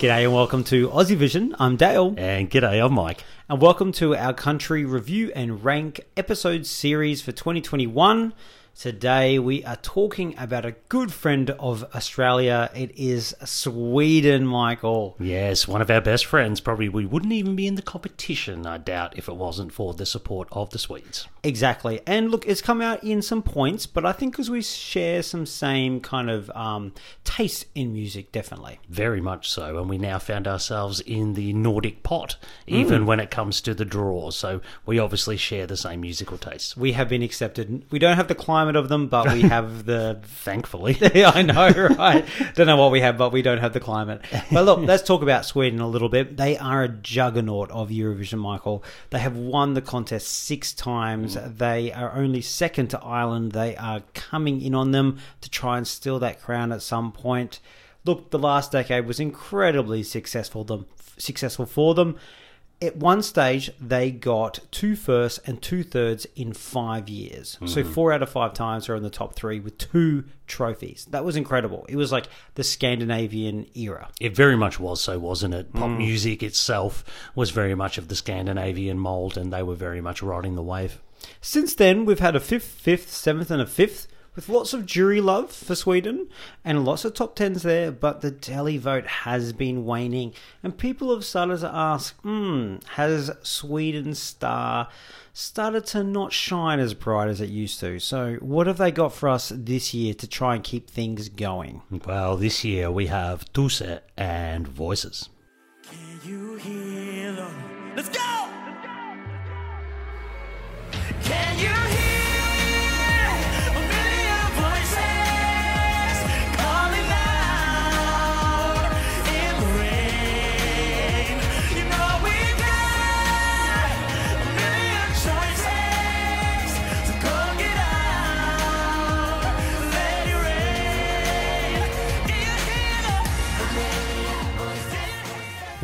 G'day and welcome to Aussie Vision. I'm Dale. And g'day, I'm Mike. And welcome to our country review and rank episode series for 2021. Today we are talking about a good friend of Australia. It is Sweden, Michael. Yes, one of our best friends. Probably we wouldn't even be in the competition, I doubt, if it wasn't for the support of the Swedes. Exactly. And look, it's come out in some points, but I think because we share some same kind of um, taste in music, definitely. Very much so. And we now found ourselves in the Nordic pot, even mm. when it comes to the draws. So we obviously share the same musical tastes. We have been accepted. We don't have the climate of them, but we have the. Thankfully. yeah, I know, right? don't know what we have, but we don't have the climate. But look, let's talk about Sweden a little bit. They are a juggernaut of Eurovision, Michael. They have won the contest six times. Mm. They are only second to Ireland. They are coming in on them to try and steal that crown at some point. Look, the last decade was incredibly successful them successful for them at one stage they got two firsts and two thirds in five years. Mm-hmm. So four out of five times they're in the top three with two trophies. That was incredible. It was like the Scandinavian era. It very much was so, wasn't it? Pop mm. music itself was very much of the Scandinavian mold, and they were very much riding the wave. Since then, we've had a fifth, fifth, seventh, and a fifth with lots of jury love for Sweden and lots of top tens there, but the televote has been waning, and people have started to ask, hmm, has Sweden's star started to not shine as bright as it used to? So, what have they got for us this year to try and keep things going? Well, this year we have Tusse and Voices. Let's go! Can you hear?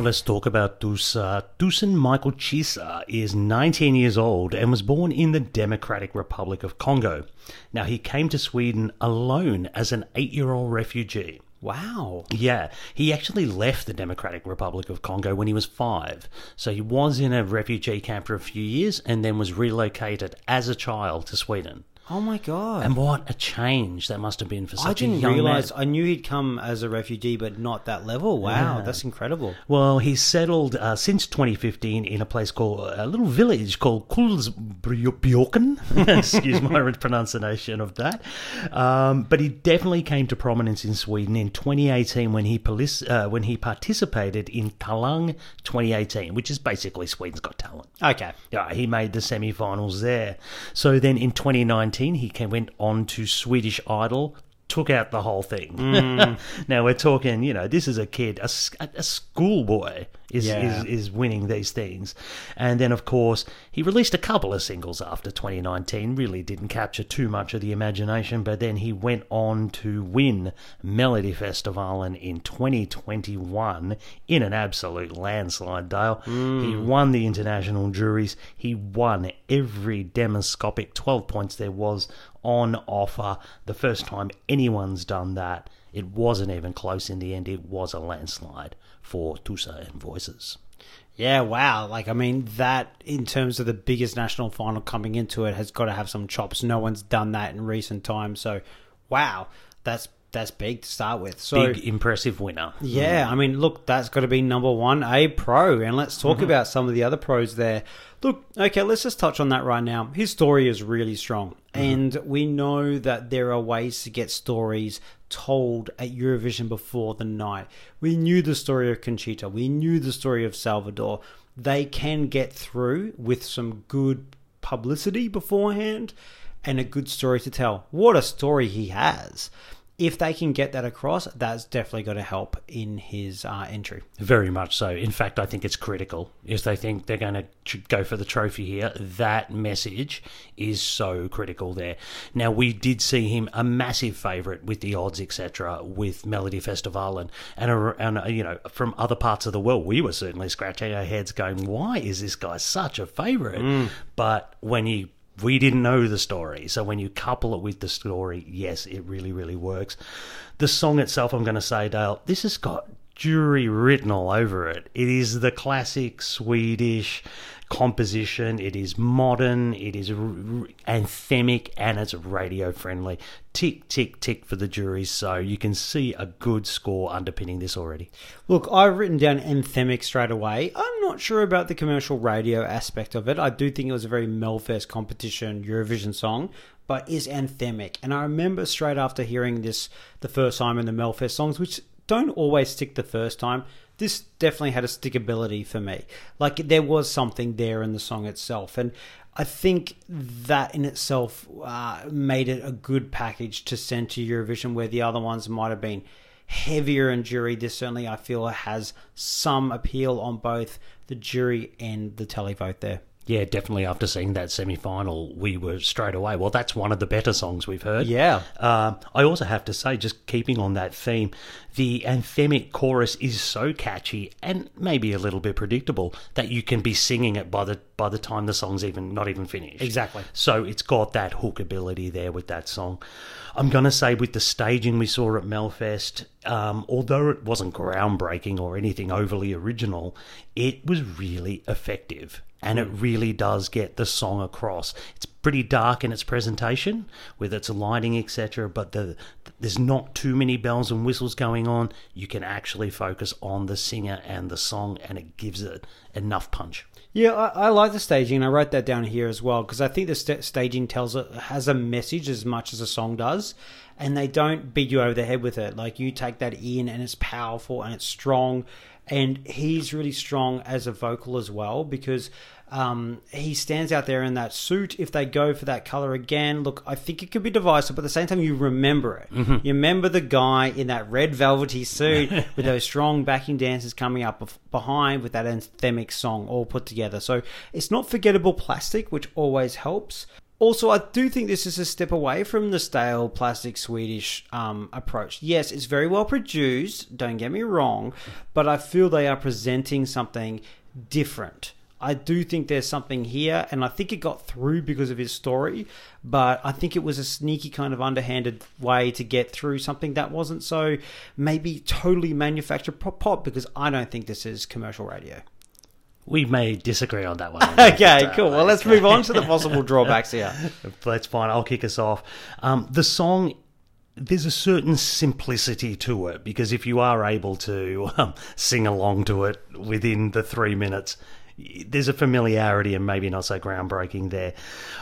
Let's talk about Tusse. Tousin Michael Chiza is 19 years old and was born in the Democratic Republic of Congo. Now, he came to Sweden alone as an eight year old refugee. Wow. Yeah, he actually left the Democratic Republic of Congo when he was five. So he was in a refugee camp for a few years and then was relocated as a child to Sweden. Oh my god! And what a change that must have been for such I didn't a young realize. man. I knew he'd come as a refugee, but not that level. Wow, yeah. that's incredible. Well, he's settled uh, since 2015 in a place called a little village called Kulsbjorken. Excuse my pronunciation of that. Um, but he definitely came to prominence in Sweden in 2018 when he uh, when he participated in Talang 2018, which is basically Sweden's Got Talent. Okay. Yeah, he made the semi-finals there. So then in 2019 he came, went on to Swedish Idol, took out the whole thing. Mm. now we're talking, you know, this is a kid, a, a schoolboy is, yeah. is is winning these things, and then of course he released a couple of singles after 2019. Really didn't capture too much of the imagination, but then he went on to win Melodifestivalen in 2021 in an absolute landslide. Dale, mm. he won the international juries. He won every demoscopic 12 points there was on offer. The first time anyone's done that. It wasn't even close in the end. It was a landslide for Tusse and Voices. Yeah, wow. Like, I mean, that in terms of the biggest national final coming into it has got to have some chops. No one's done that in recent times. So, wow, that's that's big to start with. So big, impressive winner. Yeah, mm. I mean, look, that's got to be number one, a pro. And let's talk mm-hmm. about some of the other pros there. Look, okay, let's just touch on that right now. His story is really strong, mm-hmm. and we know that there are ways to get stories told at Eurovision before the night. We knew the story of Conchita. We knew the story of Salvador. They can get through with some good publicity beforehand and a good story to tell. What a story he has if they can get that across, that's definitely going to help in his uh, entry. Very much so. In fact, I think it's critical. If they think they're going to go for the trophy here, that message is so critical there. Now, we did see him a massive favourite with the odds, etc., with Melodifestival, and and, and uh, you know from other parts of the world, we were certainly scratching our heads, going, "Why is this guy such a favourite?" Mm. But when you we didn't know the story. So when you couple it with the story, yes, it really, really works. The song itself, I'm going to say, Dale, this has got jury written all over it. It is the classic Swedish composition. It is modern. It is r- anthemic, and it's radio friendly. Tick, tick, tick for the jury. So you can see a good score underpinning this already. Look, I've written down anthemic straight away. I'm not sure about the commercial radio aspect of it. I do think it was a very Melfest competition Eurovision song, but is anthemic. And I remember straight after hearing this the first time in the Melfest songs, which don't always stick the first time. This definitely had a stickability for me. Like there was something there in the song itself, and I think that in itself uh, made it a good package to send to Eurovision, where the other ones might have been heavier in jury. This certainly, I feel, has some appeal on both the jury and the televote there. Yeah, definitely. After seeing that semi final, we were straight away. Well, that's one of the better songs we've heard. Yeah. Um, I also have to say, just keeping on that theme, the anthemic chorus is so catchy and maybe a little bit predictable that you can be singing it by the by the time the song's even not even finished. Exactly. So it's got that hook ability there with that song. I'm going to say with the staging we saw at Melfest, um, although it wasn't groundbreaking or anything overly original, it was really effective and it really does get the song across. It's pretty dark in its presentation with its lighting, etc. But the, there's not too many bells and whistles going on. You can actually focus on the singer and the song, and it gives it enough punch. Yeah, I, I like the staging, and I wrote that down here as well because I think the st- staging tells it has a message as much as a song does, and they don't beat you over the head with it. Like you take that in, and it's powerful and it's strong, and he's really strong as a vocal as well because um, he stands out there in that suit. If they go for that color again, look, I think it could be divisive, but at the same time, you remember it. Mm-hmm. You remember the guy in that red velvety suit with those strong backing dancers coming up bef- behind with that anthemic song all put together. So it's not forgettable plastic, which always helps. Also, I do think this is a step away from the stale plastic Swedish um, approach. Yes, it's very well produced, don't get me wrong, but I feel they are presenting something different. I do think there's something here, and I think it got through because of his story, but I think it was a sneaky kind of underhanded way to get through something that wasn't so maybe totally manufactured pop pop because I don't think this is commercial radio. We may disagree on that one. Okay, cool. Well, let's move on to the possible drawbacks here. That's fine. I'll kick us off. Um, the song, there's a certain simplicity to it because if you are able to um, sing along to it within the three minutes, there's a familiarity and maybe not so groundbreaking there.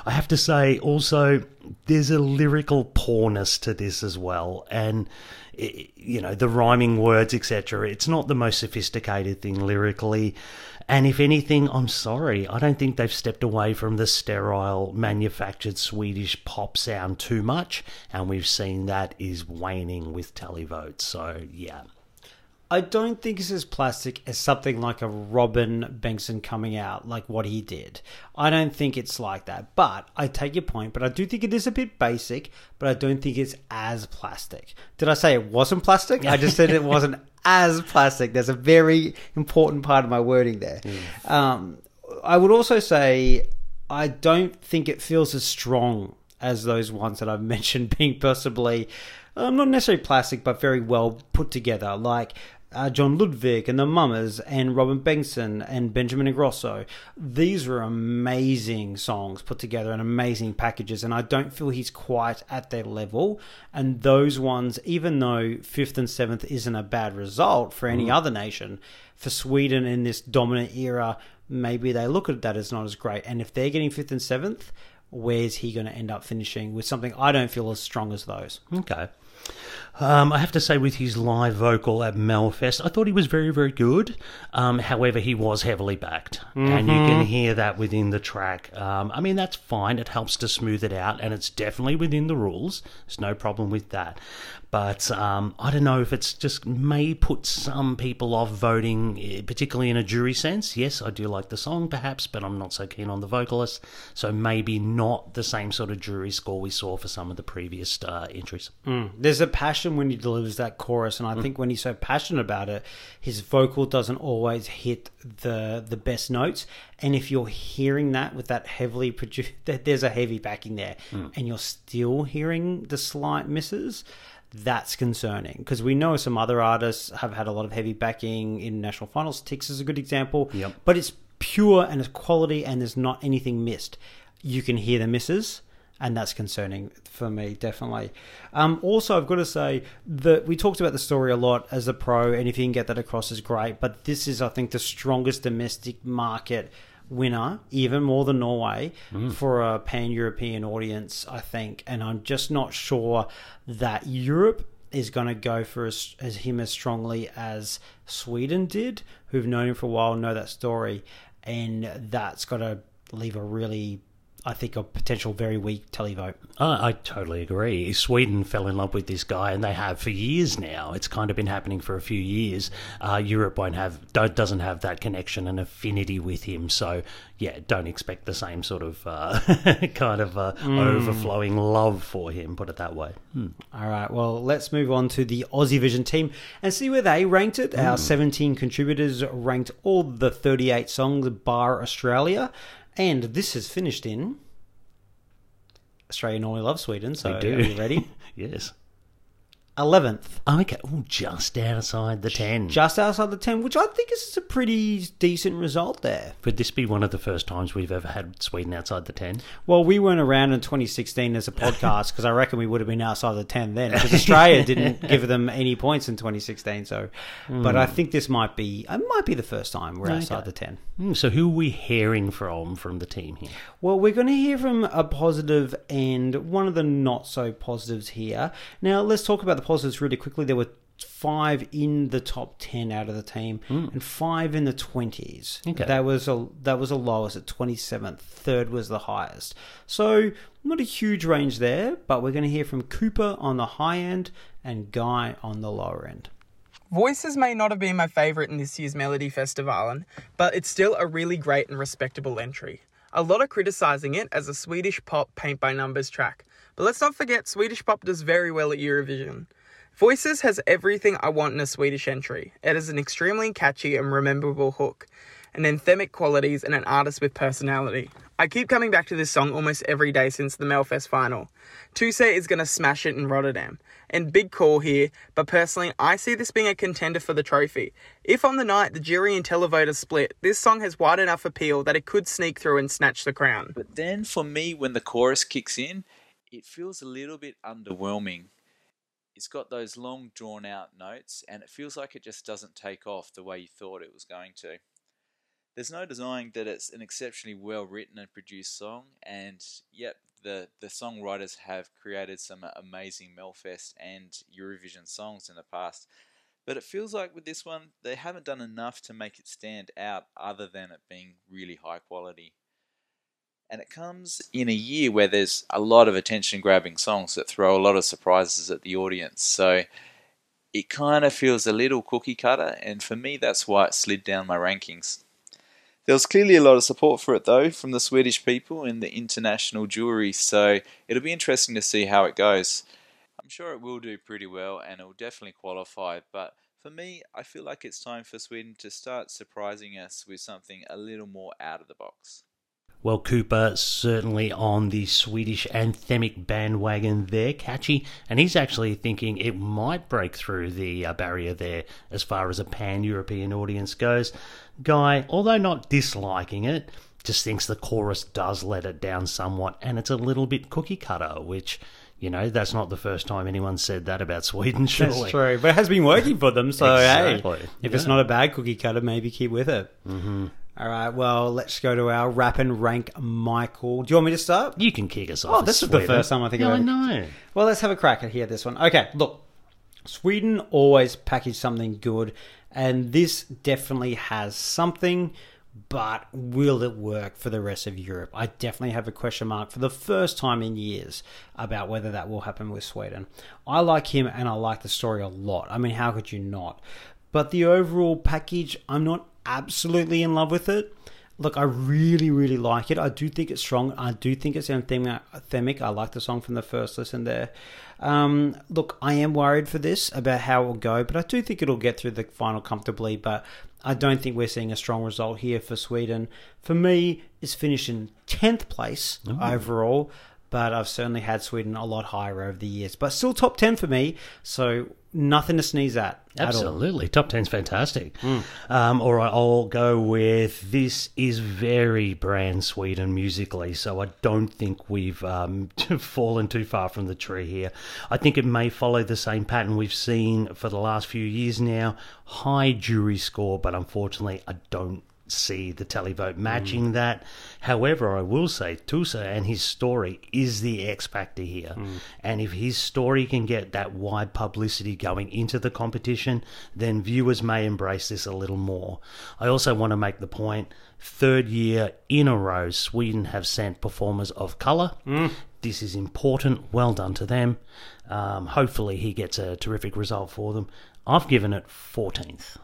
I have to say also there's a lyrical poorness to this as well, and you know the rhyming words etc. It's not the most sophisticated thing lyrically. And if anything, I'm sorry, I don't think they've stepped away from the sterile, manufactured Swedish pop sound too much, and we've seen that is waning with televotes. So, yeah. I don't think it's as plastic as something like a Robin Bengtsson coming out, like what he did. I don't think it's like that. But I take your point, but I do think it is a bit basic, but I don't think it's as plastic. Did I say it wasn't plastic? I just said it wasn't as plastic. There's a very important part of my wording there. Mm. Um, I would also say I don't think it feels as strong as those ones that I've mentioned being possibly um, not necessarily plastic, but very well put together. Like uh, John Lundvik and the Mamas and Robin Bengtsson and Benjamin Ingrosso. These were amazing songs put together and amazing packages, and I don't feel he's quite at their level. And those ones, even though fifth and seventh isn't a bad result for any mm. other nation, for Sweden in this dominant era, maybe they look at that as not as great. And if they're getting fifth and seventh, where's he going to end up finishing with something I don't feel as strong as those? Okay. Um, I have to say, with his live vocal at Melfest, I thought he was very, very good. Um, however, he was heavily backed, mm-hmm. and you can mm-hmm. hear that within the track. Um, I mean, that's fine; it helps to smooth it out, and it's definitely within the rules. There's no problem with that. But um, I don't know if it's just may put some people off voting, eh, particularly in a jury sense. Yes, I do like the song, perhaps, but I'm not so keen on the vocalist. So maybe not the same sort of jury score we saw for some of the previous uh, entries. Mm. There's a passion when he delivers that chorus, and I mm. think when he's so passionate about it, his vocal doesn't always hit the the best notes. And if you're hearing that with that heavily produced, there's a heavy backing there, mm. and you're still hearing the slight misses that's concerning because we know some other artists have had a lot of heavy backing in national finals. Tix is a good example, Yep. but it's pure and it's quality and there's not anything missed. You can hear the misses, and that's concerning for me, definitely. Um, also, I've got to say that we talked about the story a lot as a pro, and if you can get that across, is great. But this is, I think, the strongest domestic market winner, even more than Norway, mm. for a pan European audience, I think. And I'm just not sure that Europe is going to go for as, as him as strongly as Sweden did, who've known him for a while, know that story, and that's got to leave a really, I think, a potential very weak televote. I, I totally agree. Sweden fell in love with this guy, and they have for years now. It's kind of been happening for a few years. Uh, Europe won't have doesn't have that connection and affinity with him, so yeah, don't expect the same sort of uh, kind of uh, overflowing love for him. Put it that way. Hmm. All right, well, let's move on to the Aussie Vision team and see where they ranked it. Our 17 contributors ranked all the 38 songs, bar Australia, and this has finished in. Australia normally loves Sweden, so We do. are you ready? Yes. 11th, Okay. Ooh, just outside the ten. just outside the 10, which I think is a pretty decent result there. Would this be one of the first times we've ever had Sweden outside the ten? Well, we weren't around in 2016 as a podcast because I reckon we would have been outside the 10 then because Australia didn't give them any points in 2016. So, but I think this might be it might be the first time we're outside the 10. Hmm, so who are we hearing from from the team here? Well, we're going to hear from a positive and one of the not so positives here. Now, let's talk about the positives really quickly. There were five in the top 10 out of the team hmm. and five in the 20s. Okay. That was a that was a lowest at 27th. Third was the highest. So, not a huge range there, but we're going to hear from Cooper on the high end and Guy on the lower end. Voices may not have been my favourite in this year's Melodifestivalen, but it's still a really great and respectable entry. A lot are criticising it as a Swedish pop paint by numbers track, but let's not forget Swedish pop does very well at Eurovision. Voices has everything I want in a Swedish entry. It has an extremely catchy and rememberable hook, and anthemic qualities and an artist with personality. I keep coming back to this song almost every day since the Melfest final. Tusse is going to smash it in Rotterdam. And big call here, but personally, I see this being a contender for the trophy. If on the night the jury and televoters split, this song has wide enough appeal that it could sneak through and snatch the crown. But then for me, when the chorus kicks in, it feels a little bit underwhelming. It's got those long drawn out notes and it feels like it just doesn't take off the way you thought it was going to. There's no denying that it's an exceptionally well written and produced song, and yep, the, the songwriters have created some amazing Melfest and Eurovision songs in the past. But it feels like with this one, they haven't done enough to make it stand out other than it being really high quality and it comes in a year where there's a lot of attention grabbing songs that throw a lot of surprises at the audience. So it kind of feels a little cookie cutter, and for me, that's why it slid down my rankings. There was clearly a lot of support for it though from the Swedish people and the international jury, so it'll be interesting to see how it goes. I'm sure it will do pretty well and it will definitely qualify, but for me, I feel like it's time for Sweden to start surprising us with something a little more out of the box. Well, Cooper certainly on the Swedish anthemic bandwagon there, catchy, and he's actually thinking it might break through the uh, barrier there as far as a pan European audience goes. Guy, although not disliking it, just thinks the chorus does let it down somewhat, and it's a little bit cookie cutter, which. You know, that's not the first time anyone said that about Sweden, surely. That's true, but it has been working for them. So Exactly. hey, if it's not a bad cookie cutter, maybe keep with it. Mm-hmm. All right, well, let's go to our rap and rank, Michael. Do you want me to start? You can kick us off. Oh, this is the first time I think yeah, I know. Well, let's have a crack at here. This one. Okay, look, Sweden always package something good, and this definitely has something. But will it work for the rest of Europe? I definitely have a question mark for the first time in years about whether that will happen with Sweden. I like him and I like the story a lot. I mean, how could you not? But the overall package, I'm not absolutely in love with it. Look, I really, really like it. I do think it's strong. I do think it's anthemic. I like the song from the first listen there. Um, look, I am worried for this about how it will go, but I do think it'll get through the final comfortably. But I don't think we're seeing a strong result here for Sweden. For me, it's finishing 10th place overall. But I've certainly had Sweden a lot higher over the years. But still top 10 for me, so nothing to sneeze at. at. Absolutely. Top 10's fantastic. Um, all right, I'll go with this is very brand Sweden musically, so I don't think we've um, fallen too far from the tree here. I think it may follow the same pattern we've seen for the last few years now. High jury score, but unfortunately, I don't see the televote matching mm. that. However, I will say Tusse and his story is the X factor here. Mm. And if his story can get that wide publicity going into the competition, then viewers may embrace this a little more. I also want to make the point third year in a row, Sweden have sent performers of colour. Mm. This is important. Well done to them. Um, hopefully, he gets a terrific result for them. I've given it 14th.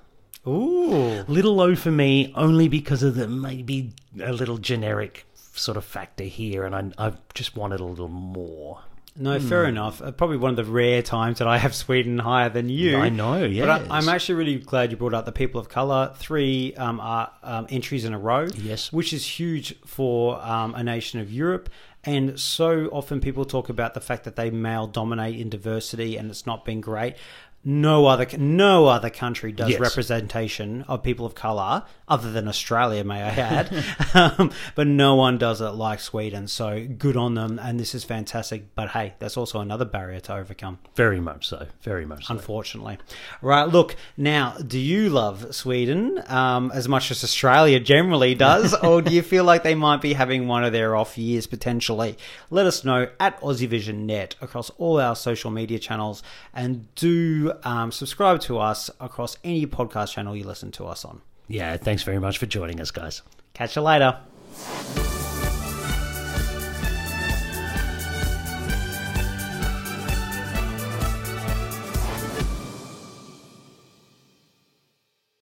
Ooh. Little low for me, only because of the maybe a little generic sort of factor here, and I, I just wanted a little more. No, fair enough. Uh, Probably one of the rare times that I have Sweden higher than you. I know, But yes. I, I'm actually really glad you brought up the people of color. Three um, are, um, entries in a row. Yes. Which is huge for um, a nation of Europe. And so often people talk about the fact that they male dominate in diversity and it's not been great. No other no other country does Yes. representation of people of color other than Australia, may I add. um, but no one does it like Sweden. So good on them, and this is fantastic. But hey, that's also another barrier to overcome Very much so. Very much so. unfortunately. Right, look, now, do you love Sweden um, as much as Australia generally does, or do you feel like they might be having one of their off years potentially? Let us know at AussieVisionNet across all our social media channels, and do um, subscribe to us across any podcast channel you listen to us on. Yeah, thanks very much for joining us, guys. Catch you later.